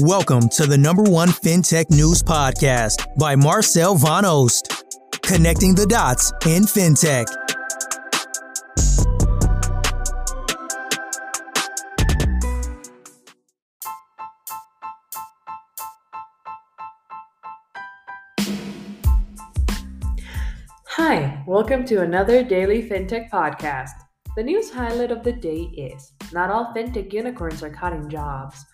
Welcome to the number one FinTech news podcast by Marcel Van Oost, connecting the dots in FinTech. Hi, welcome to another daily FinTech podcast. The news highlight of the day is not all FinTech unicorns are cutting jobs.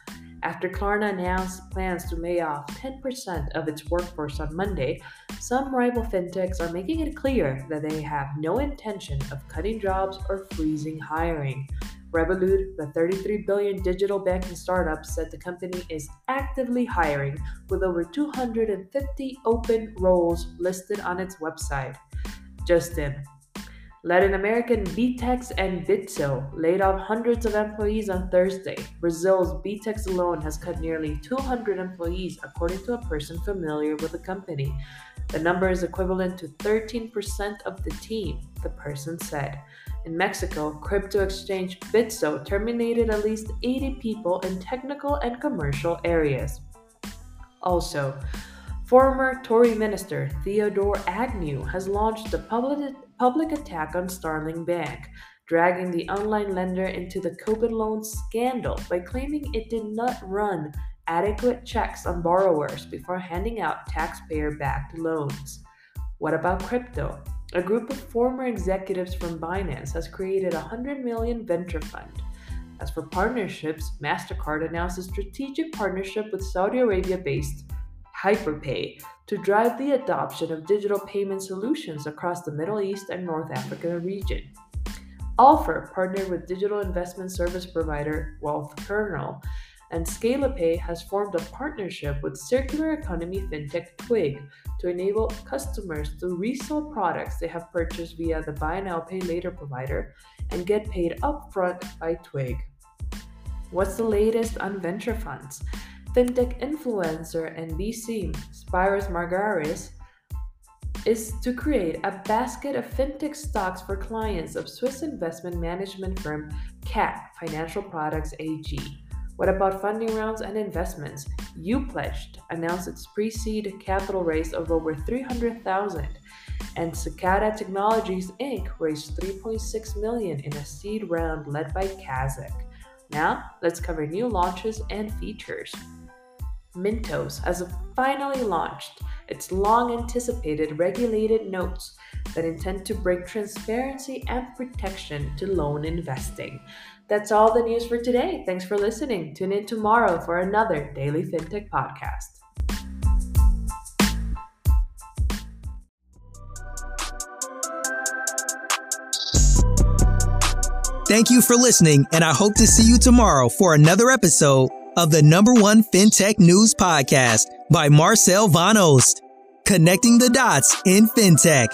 After Klarna announced plans to lay off 10% of its workforce on Monday, some rival fintechs are making it clear that they have no intention of cutting jobs or freezing hiring. Revolut, the 33 billion digital banking startup, said the company is actively hiring with over 250 open roles listed on its website. Justin, Latin American VTEX and Bitso laid off hundreds of employees on Thursday. Brazil's VTEX alone has cut nearly 200 employees, according to a person familiar with the company. The number is equivalent to 13% of the team, the person said. In Mexico, crypto exchange Bitso terminated at least 80 people in technical and commercial areas. Also, Former Tory minister Theodore Agnew has launched a public, public attack on Starling Bank, dragging the online lender into the COVID loan scandal by claiming it did not run adequate checks on borrowers before handing out taxpayer backed loans. What about crypto? A group of former executives from Binance has created a 100 million venture fund. As for partnerships, MasterCard announced a strategic partnership with Saudi Arabia based Hyperpay to drive the adoption of digital payment solutions across the Middle East and North Africa region. Alpher partnered with digital investment service provider Wealth Kernel, and ScalaPay has formed a partnership with circular economy fintech Twig to enable customers to resell products they have purchased via the Buy Now Pay Later provider and get paid upfront by Twig. What's the latest on venture funds? Fintech influencer and VC Spyros Margaris is to create a basket of fintech stocks for clients of Swiss investment management firm CAP Financial Products AG. What about funding rounds and investments? Upledged announced its pre-seed capital raise of over 300,000 and Cicada Technologies Inc. raised 3.6 million in a seed round led by Kazakh. Now, let's cover new launches and features. Mintos has finally launched its long anticipated regulated notes that intend to bring transparency and protection to loan investing. That's all the news for today. Thanks for listening. Tune in tomorrow for another Daily FinTech podcast. Thank you for listening, and I hope to see you tomorrow for another episode of the number one FinTech news podcast by Marcel Van Oost, connecting the dots in FinTech.